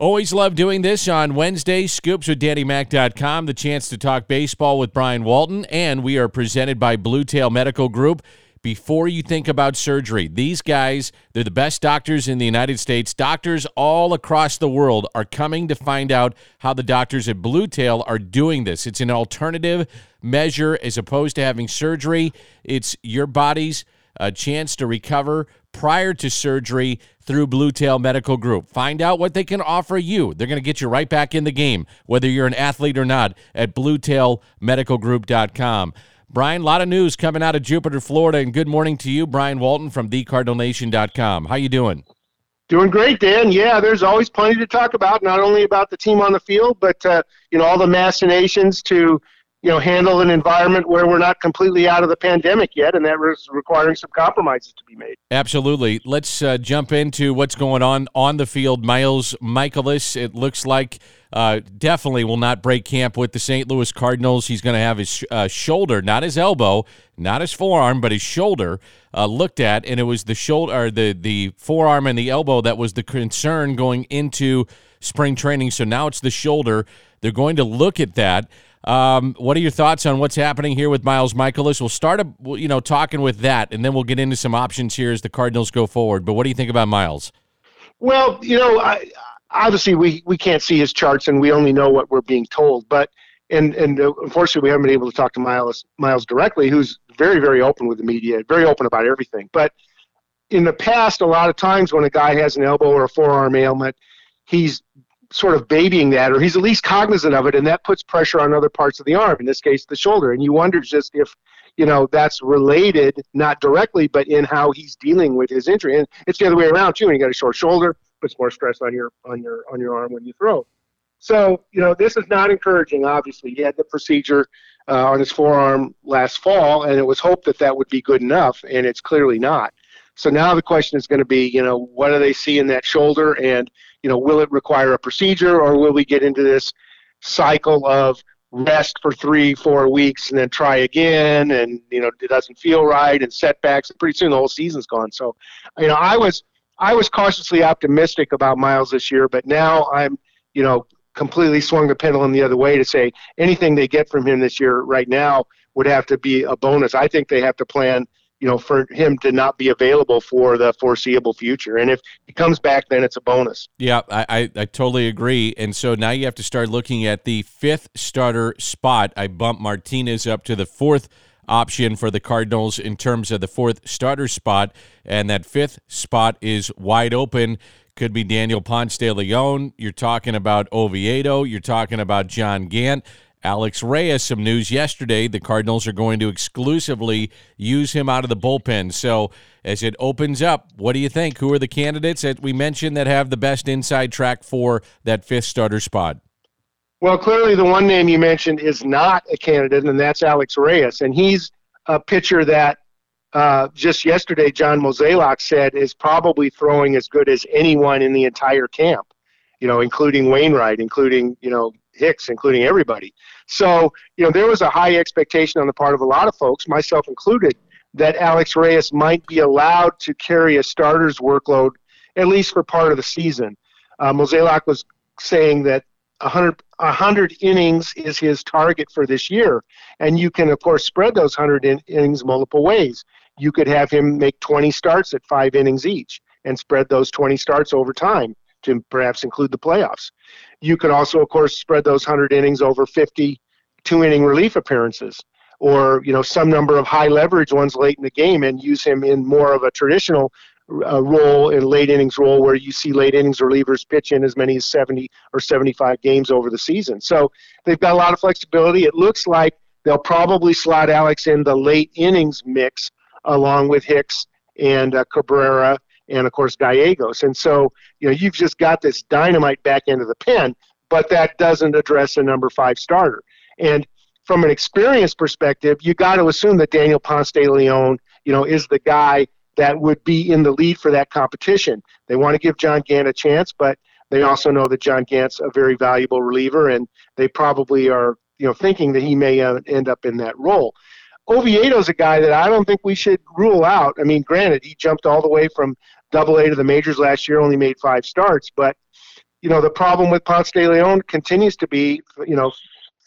Always love doing this on Wednesday. Scoops with DannyMac.com. The chance to talk baseball with Brian Walton. And we are presented by Blue Tail Medical Group. Before you think about surgery, these guys, they're the best doctors in the United States. Doctors all across the world are coming to find out how the doctors at Blue Tail are doing this. It's an alternative measure as opposed to having surgery. It's your body's a chance to recover prior to surgery through Blue Tail Medical Group. Find out what they can offer you. They're going to get you right back in the game, whether you're an athlete or not, at bluetailmedicalgroup.com. Brian, a lot of news coming out of Jupiter, Florida, and good morning to you, Brian Walton from thecardinalnation.com. How you doing? Doing great, Dan. Yeah, there's always plenty to talk about, not only about the team on the field, but uh, you know all the machinations to you know, handle an environment where we're not completely out of the pandemic yet, and that is requiring some compromises to be made. Absolutely. Let's uh, jump into what's going on on the field. Miles Mikolas, it looks like uh, definitely will not break camp with the St. Louis Cardinals. He's going to have his uh, shoulder, not his elbow, not his forearm, but his shoulder uh, looked at, and it was the shoulder, the the forearm and the elbow that was the concern going into spring training. So now it's the shoulder. They're going to look at that. Um, what are your thoughts on what's happening here with Miles Mikolas? We'll start, you know, talking with that, and then we'll get into some options here as the Cardinals go forward. But what do you think about Miles? Well, you know, I, obviously we, we can't see his charts, and we only know what we're being told. But and and uh, unfortunately, we haven't been able to talk to Miles Miles directly, who's very very open with the media, very open about everything. But in the past, a lot of times when a guy has an elbow or a forearm ailment, he's sort of babying that, or he's at least cognizant of it, and that puts pressure on other parts of the arm, in this case, the shoulder. And you wonder just if, you know, that's related, not directly, but in how he's dealing with his injury. And it's the other way around too. When you got a short shoulder, puts more stress on your on your on your arm when you throw. So, you know, this is not encouraging. Obviously, he had the procedure uh, on his forearm last fall, and it was hoped that that would be good enough, and it's clearly not. So now the question is going to be, you know, what do they see in that shoulder, and you know, will it require a procedure or will we get into this cycle of rest for three, four weeks and then try again and, you know, it doesn't feel right and setbacks. Pretty soon the whole season's gone. So, you know, I was, I was cautiously optimistic about Miles this year, but now I'm, you know, completely swung the pendulum the other way to say anything they get from him this year right now would have to be a bonus. I think they have to plan – you know, for him to not be available for the foreseeable future. And if he comes back, then it's a bonus. Yeah, I, I, I, totally agree. And so now you have to start looking at the fifth starter spot. I bumped Martinez up to the fourth option for the Cardinals in terms of the fourth starter spot. And that fifth spot is wide open. Could be Daniel Ponce de Leon. You're talking about Oviedo. You're talking about John Gant. Alex Reyes, some news yesterday. The Cardinals are going to exclusively use him out of the bullpen. So, as it opens up, what do you think? Who are the candidates that we mentioned that have the best inside track for that fifth starter spot? Well, clearly, the one name you mentioned is not a candidate, and that's Alex Reyes. And he's a pitcher that uh, just yesterday, John Mozeliak said is probably throwing as good as anyone in the entire camp, you know, including Wainwright, including, you know, Hicks, including everybody. So, you know, there was a high expectation on the part of a lot of folks, myself included, that Alex Reyes might be allowed to carry a starter's workload at least for part of the season. Uh, was saying that 100, 100 innings is his target for this year. And you can, of course, spread those 100 in, innings multiple ways. You could have him make 20 starts at five innings each and spread those 20 starts over time to perhaps include the playoffs. You could also, of course, spread those 100 innings over 50 two inning relief appearances or you know some number of high leverage ones late in the game and use him in more of a traditional uh, role in late innings role where you see late innings relievers pitch in as many as 70 or 75 games over the season. So they've got a lot of flexibility. It looks like they'll probably slot Alex in the late innings mix along with Hicks and uh, Cabrera and of course Gallegos. And so, you know, you've just got this dynamite back end of the pen, but that doesn't address a number five starter. And from an experience perspective, you got to assume that Daniel Ponce de Leon, you know, is the guy that would be in the lead for that competition. They want to give John Gant a chance, but they also know that John Gant's a very valuable reliever, and they probably are, you know, thinking that he may uh, end up in that role. Oviedo's a guy that I don't think we should rule out. I mean, granted, he jumped all the way from double A to the majors last year, only made five starts, but you know, the problem with Ponce de Leon continues to be, you know,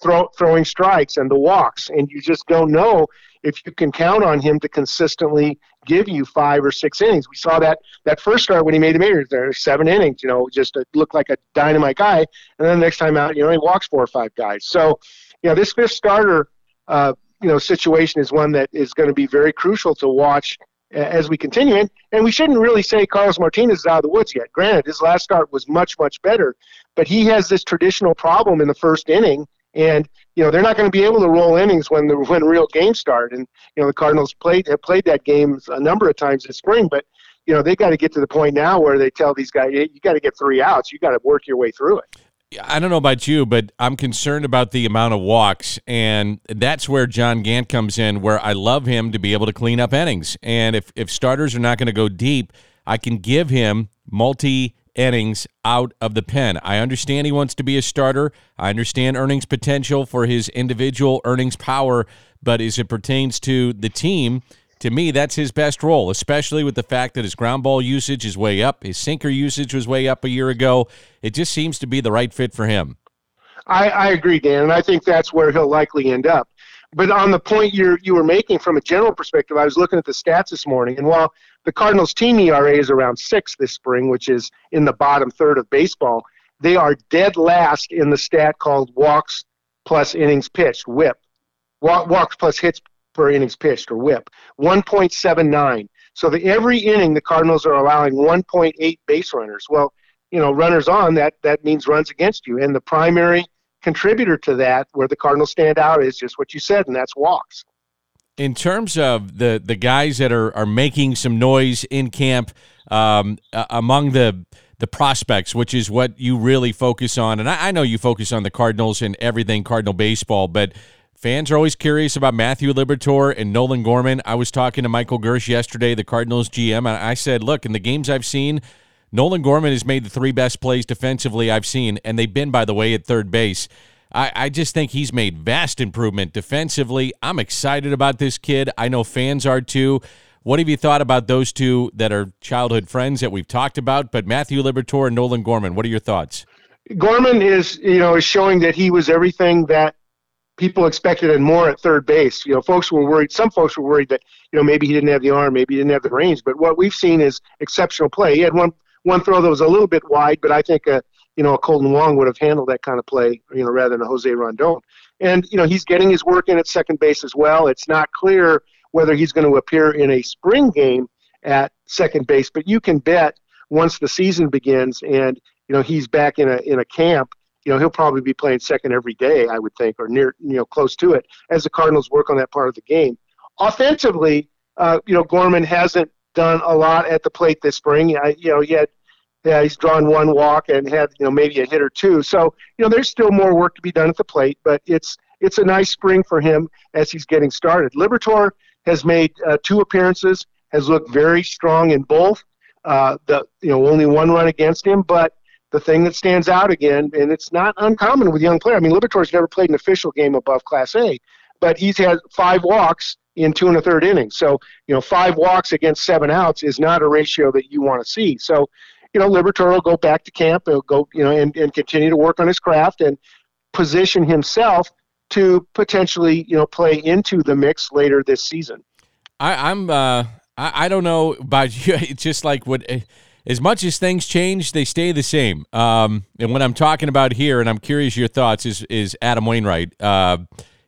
throw, throwing strikes and the walks, and you just don't know if you can count on him to consistently give you five or six innings. We saw that that first start when he made the majors. There seven innings, you know, just looked like a dynamite guy, and then the next time out, you know, he walks four or five guys. So, you know, this fifth starter, uh, you know, situation is one that is going to be very crucial to watch as we continue. And, and we shouldn't really say Carlos Martinez is out of the woods yet. Granted, his last start was much, much better, but he has this traditional problem in the first inning. And you know they're not going to be able to roll innings when the when real games start. And you know the Cardinals played have played that game a number of times this spring, but you know they got to get to the point now where they tell these guys you got to get three outs. You got to work your way through it. I don't know about you, but I'm concerned about the amount of walks, and that's where John Gant comes in. Where I love him to be able to clean up innings, and if if starters are not going to go deep, I can give him multi innings out of the pen. I understand he wants to be a starter. I understand earnings potential for his individual earnings power, but as it pertains to the team, to me, that's his best role, especially with the fact that his ground ball usage is way up. His sinker usage was way up a year ago. It just seems to be the right fit for him. I, I agree, Dan, and I think that's where he'll likely end up. But on the point you you were making from a general perspective, I was looking at the stats this morning, and while the Cardinals' team ERA is around six this spring, which is in the bottom third of baseball, they are dead last in the stat called walks plus innings pitched (WHIP). Walks plus hits per innings pitched or whip 1.79 so the every inning the cardinals are allowing 1.8 base runners. Well you know runners on that that means runs against you. And the primary contributor to that where the cardinals stand out is just what you said and that's walks. In terms of the the guys that are are making some noise in camp um, among the the prospects, which is what you really focus on. And I, I, know you focus on the Cardinals and everything Cardinal baseball, but Fans are always curious about Matthew Liberatore and Nolan Gorman. I was talking to Michael Girsch yesterday, the Cardinals GM, and I said, look, in the games I've seen, Nolan Gorman has made the three best plays defensively I've seen, and they've been, by the way, at third base. I, I just think he's made vast improvement defensively. I'm excited about this kid. I know fans are too. What have you thought about those two that are childhood friends that we've talked about? But Matthew Liberatore and Nolan Gorman, what are your thoughts? Gorman is, you know, is showing that he was everything that people expected and more at third base. You know, folks were worried. Some folks were worried that you know maybe he didn't have the arm, maybe he didn't have the range. But what we've seen is exceptional play. He had one one throw that was a little bit wide, but I think a you know a Kolten Wong would have handled that kind of play, you know, rather than a Jose Rondon. And you know he's getting his work in at second base as well. It's not clear whether he's going to appear in a spring game at second base, but you can bet once the season begins and you know he's back in a in a camp you know, he'll probably be playing second every day, I would think, or near, you know, close to it, as the Cardinals work on that part of the game. Offensively, uh, you know, Gorman hasn't done a lot at the plate this spring. I, you know, he yeah, he's drawn one walk and had, you know, maybe a hit or two. So, you know, there's still more work to be done at the plate, but it's it's a nice spring for him as he's getting started. Liberatore has made uh, two appearances, has looked very strong in both. Uh, the you know only one run against him, but the thing that stands out again, and it's not uncommon with young players. I mean, Liberatore's never played an official game above Class A, but he's had five walks in two and a third innings. So, you know, five walks against seven outs is not a ratio that you want to see. So, you know, Liberatore will go back to camp, he'll go, you know, and, and continue to work on his craft and position himself to potentially, you know, play into the mix later this season. I, I'm, uh, I, I don't know about you. It's just like what as much as things change, they stay the same. Um, and what I'm talking about here, and I'm curious your thoughts, is is Adam Wainwright. Uh,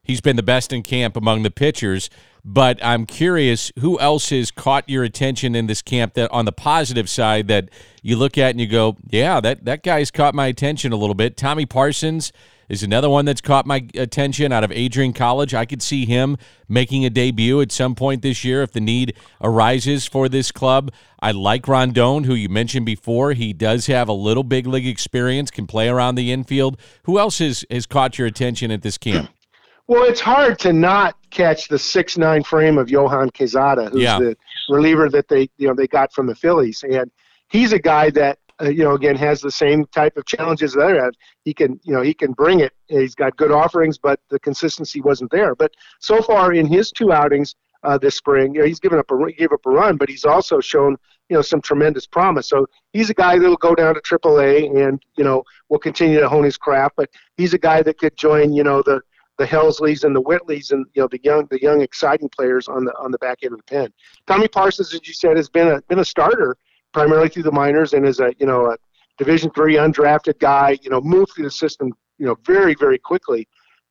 he's been the best in camp among the pitchers, but I'm curious who else has caught your attention in this camp that on the positive side that you look at and you go, yeah, that that guy's caught my attention a little bit. Tommy Parsons is another one that's caught my attention out of Adrian College. I could see him making a debut at some point this year if the need arises for this club. I like Rondon, who you mentioned before. He does have a little big league experience, can play around the infield. Who else has, has caught your attention at this camp? Well, it's hard to not catch the six nine frame of Johan Quezada, who's yeah. the reliever that they you know they got from the Phillies, and he's a guy that uh, you know, again, has the same type of challenges that I have. He can, you know, he can bring it. He's got good offerings, but the consistency wasn't there. But so far in his two outings uh, this spring, you know, he's given up a gave up a run, but he's also shown you know some tremendous promise. So he's a guy that'll go down to AAA and you know will continue to hone his craft. But he's a guy that could join you know the the Helsleys and the Whitleys and you know the young the young exciting players on the on the back end of the pen. Tommy Parsons, as you said, has been a been a starter primarily through the minors and is a you know a Division three undrafted guy. You know, moved through the system you know very very quickly.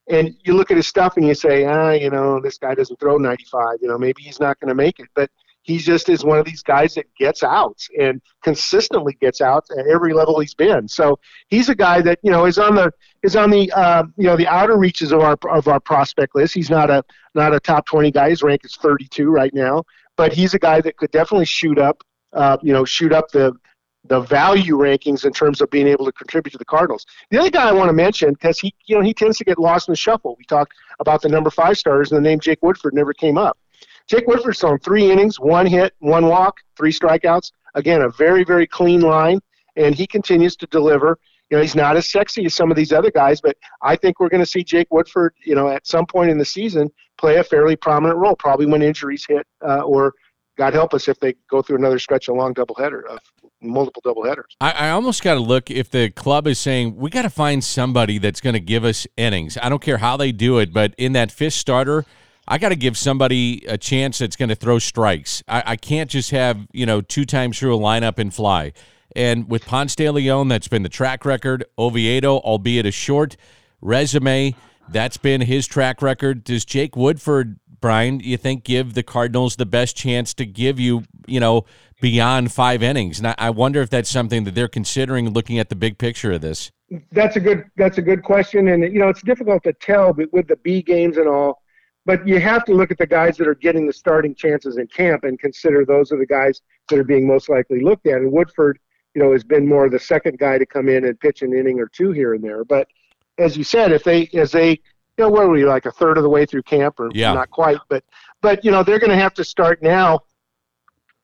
And you look at his stuff and you say, ah, you know, this guy doesn't throw 95. You know, maybe he's not going to make it. But he just is one of these guys that gets out and consistently gets out at every level he's been. So he's a guy that you know is on the is on the uh, you know the outer reaches of our of our prospect list. He's not a not a top 20 guy. His rank is 32 right now, but he's a guy that could definitely shoot up. Uh, you know, shoot up the the value rankings in terms of being able to contribute to the Cardinals. The other guy I want to mention because he you know he tends to get lost in the shuffle. We talked about the number five starters, and the name Jake Woodford never came up. Jake Woodford's on three innings, one hit, one walk, three strikeouts. Again, a very, very clean line, and he continues to deliver. You know, he's not as sexy as some of these other guys, but I think we're going to see Jake Woodford, you know, at some point in the season play a fairly prominent role, probably when injuries hit uh, or God help us if they go through another stretch of long doubleheader of multiple doubleheaders. I, I almost got to look if the club is saying we got to find somebody that's going to give us innings. I don't care how they do it, but in that fifth starter, I got to give somebody a chance that's going to throw strikes. I, I, can't just have, you know, two times through a lineup and fly. And with Ponce de Leon, that's been the track record. Oviedo, albeit a short resume, that's been his track record. Does Jake Woodford, Brian, you think give the Cardinals the best chance to give you, you know, beyond five innings? And I, wonder if that's something that they're considering looking at the big picture of this. That's a good that's a good question. And you know, it's difficult to tell with the B games and all but you have to look at the guys that are getting the starting chances in camp and consider those are the guys that are being most likely looked at. And Woodford, you know, has been more the second guy to come in and pitch an inning or two here and there. But as you said, if they as they you know, what were we like a third of the way through camp or yeah. not quite, but but you know, they're gonna have to start now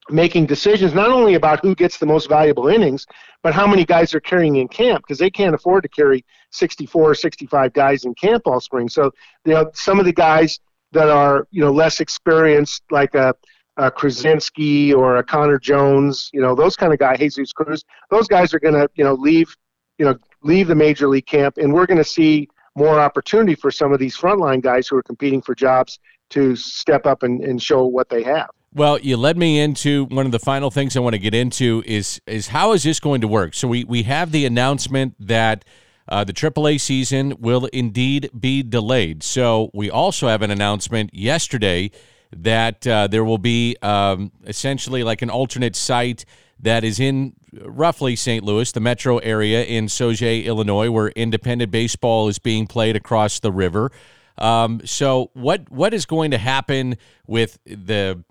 making decisions not only about who gets the most valuable innings, but how many guys are carrying in camp because they can't afford to carry 64 or 65 guys in camp all spring. So, you know, some of the guys that are you know less experienced, like a, a Krasinski or a Connor Jones, you know those kind of guys, Jesus Cruz. Those guys are going to you know leave you know leave the major league camp, and we're going to see more opportunity for some of these frontline guys who are competing for jobs to step up and, and show what they have. Well, you led me into one of the final things I want to get into is is how is this going to work? So we we have the announcement that uh, the AAA season will indeed be delayed. So we also have an announcement yesterday that uh, there will be um, essentially like an alternate site that is in roughly St. Louis, the metro area in Sauget, Illinois, where independent baseball is being played across the river. Um, so what what is going to happen with the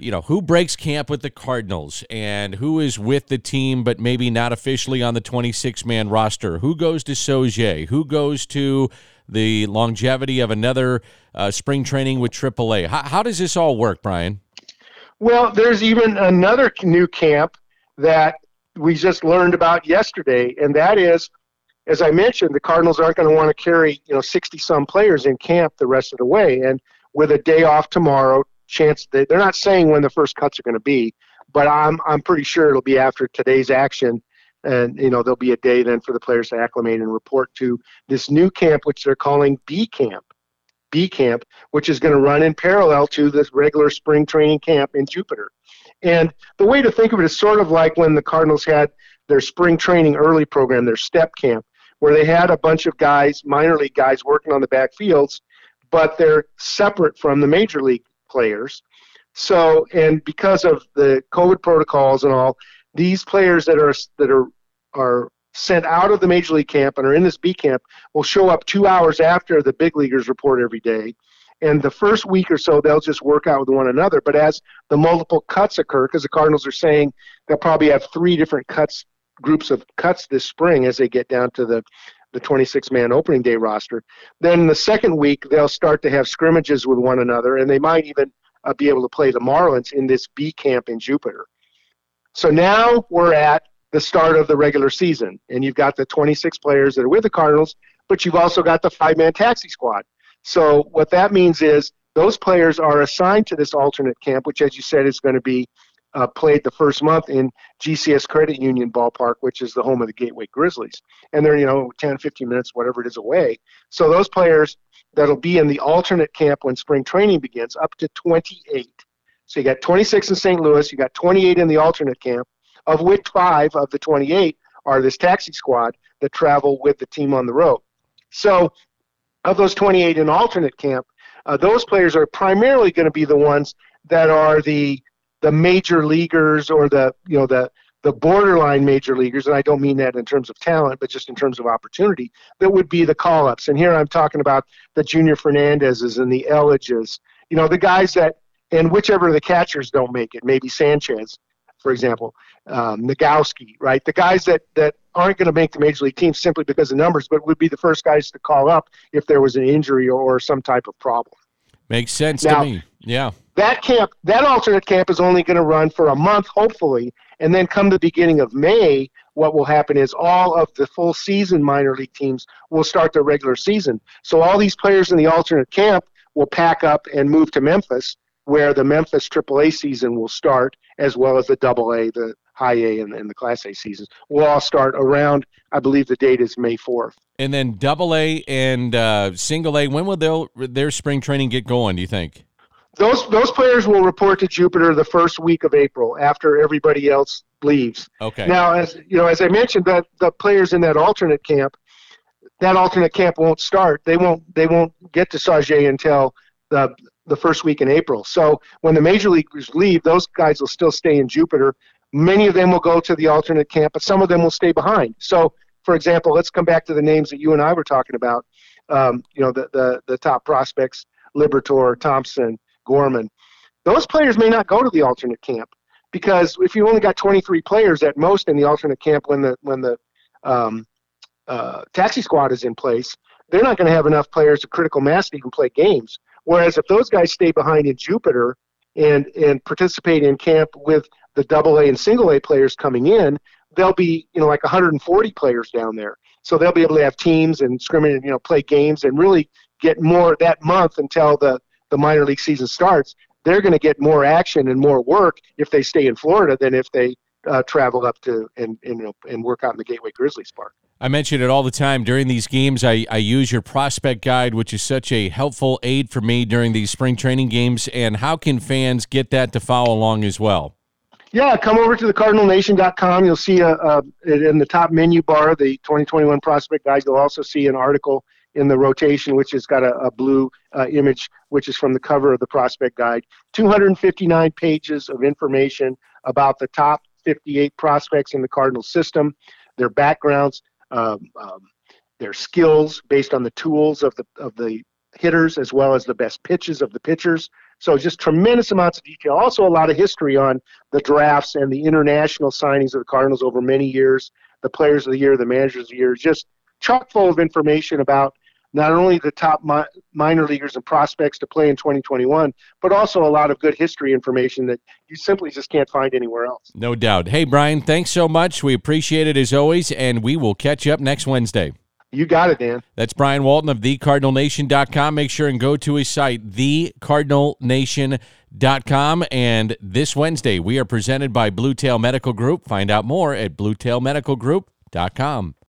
you know, who breaks camp with the Cardinals and who is with the team but maybe not officially on the 26 man roster? Who goes to Sauget? Who goes to the longevity of another uh, spring training with AAA? How, how does this all work, Brian? Well, there's even another new camp that we just learned about yesterday, and that is, as I mentioned, the Cardinals aren't going to want to carry you know 60 some players in camp the rest of the way, and with a day off tomorrow, chance they, they're not saying when the first cuts are going to be, but I'm I'm pretty sure it'll be after today's action, and you know there'll be a day then for the players to acclimate and report to this new camp, which they're calling B camp, B camp, which is going to run in parallel to this regular spring training camp in Jupiter. And the way to think of it is sort of like when the Cardinals had their spring training early program, their step camp, where they had a bunch of guys, minor league guys, working on the back fields, but they're separate from the major league players. So, and because of the COVID protocols and all, these players that are that are are sent out of the major league camp and are in this B camp will show up two hours after the big leaguers report every day. And the first week or so, they'll just work out with one another. But as the multiple cuts occur, because the Cardinals are saying they'll probably have three different cuts, groups of cuts this spring as they get down to the the 26 man opening day roster. Then the second week, they'll start to have scrimmages with one another, and they might even uh, be able to play the Marlins in this B camp in Jupiter. So now we're at the start of the regular season, and you've got the 26 players that are with the Cardinals, but you've also got the five man taxi squad. So what that means is those players are assigned to this alternate camp, which, as you said, is going to be uh, played the first month in GCS Credit Union Ballpark, which is the home of the Gateway Grizzlies. And they're, you know, 10, 15 minutes, whatever it is away. So those players that'll be in the alternate camp when spring training begins, up to 28. So you got 26 in St. Louis, you got 28 in the alternate camp, of which five of the 28 are this taxi squad that travel with the team on the road. So of those 28 in alternate camp, uh, those players are primarily going to be the ones that are the the major leaguers or the you know the the borderline major leaguers, and I don't mean that in terms of talent, but just in terms of opportunity, that would be the call ups. And here I'm talking about the Junior Fernandezes and the Elledges, you know, the guys that, and whichever the catchers don't make it, maybe Sanchez, for example, um, Nogowski, right? The guys that, that aren't going to make the major league team simply because of numbers, but would be the first guys to call up if there was an injury or, or some type of problem. Makes sense now, to me. Yeah. That camp, that alternate camp is only going to run for a month, hopefully, and then come the beginning of May, what will happen is all of the full season minor league teams will start their regular season. So all these players in the alternate camp will pack up and move to Memphis, where the Memphis AAA season will start, as well as the Double A, the High A, and, and the Class A seasons. Will all start around. I believe the date is May fourth. And then Double A and uh, Single A. When will their their spring training get going? Do you think? those those players will report to Jupiter the first week of April after everybody else leaves. Okay. Now, as you know, as I mentioned, that the players in that alternate camp, that alternate camp won't start. They won't they won't get to Sauget until the the first week in April. So when the major leaguers leave, those guys will still stay in Jupiter. Many of them will go to the alternate camp, but some of them will stay behind. So, for example, let's come back to the names that you and I were talking about. Um, you know, the, the the top prospects: Liberatore, Thompson, Gorman. Those players may not go to the alternate camp because if you only got 23 players at most in the alternate camp when the when the um, uh, taxi squad is in place, they're not going to have enough players to critical mass to even play games. Whereas if those guys stay behind in Jupiter and and participate in camp with the double A and single A players coming in, they'll be you know like 140 players down there. So they'll be able to have teams and scrimmage, and you know, play games and really get more that month until the the minor league season starts, they're going to get more action and more work if they stay in Florida than if they uh, travel up to and, and, you know, and work out in the Gateway Grizzlies Park. I mention it all the time during these games. I, I use your prospect guide, which is such a helpful aid for me during these spring training games. And how can fans get that to follow along as well? Yeah, come over to the cardinalnation.com. You'll see a, a, in the top menu bar the 2021 prospect guide. You'll also see an article in the rotation, which has got a, a blue uh, image, which is from the cover of the prospect guide. 259 pages of information about the top 58 prospects in the Cardinal system, their backgrounds, um, um, their skills based on the tools of the of the hitters as well as the best pitches of the pitchers. So just tremendous amounts of detail. Also a lot of history on the drafts and the international signings of the Cardinals over many years, the players of the year, the managers of the year, just chock full of information about not only the top mi- minor leaguers and prospects to play in 2021, but also a lot of good history information that you simply just can't find anywhere else. No doubt. Hey, Brian, thanks so much. We appreciate it as always, and we will catch you up next Wednesday. You got it, Dan. That's Brian Walton of thecardinalnation.com. Make sure and go to his site, thecardinalnation.com. And this Wednesday, we are presented by Blue Tail Medical Group. Find out more at bluetailmedicalgroup.com.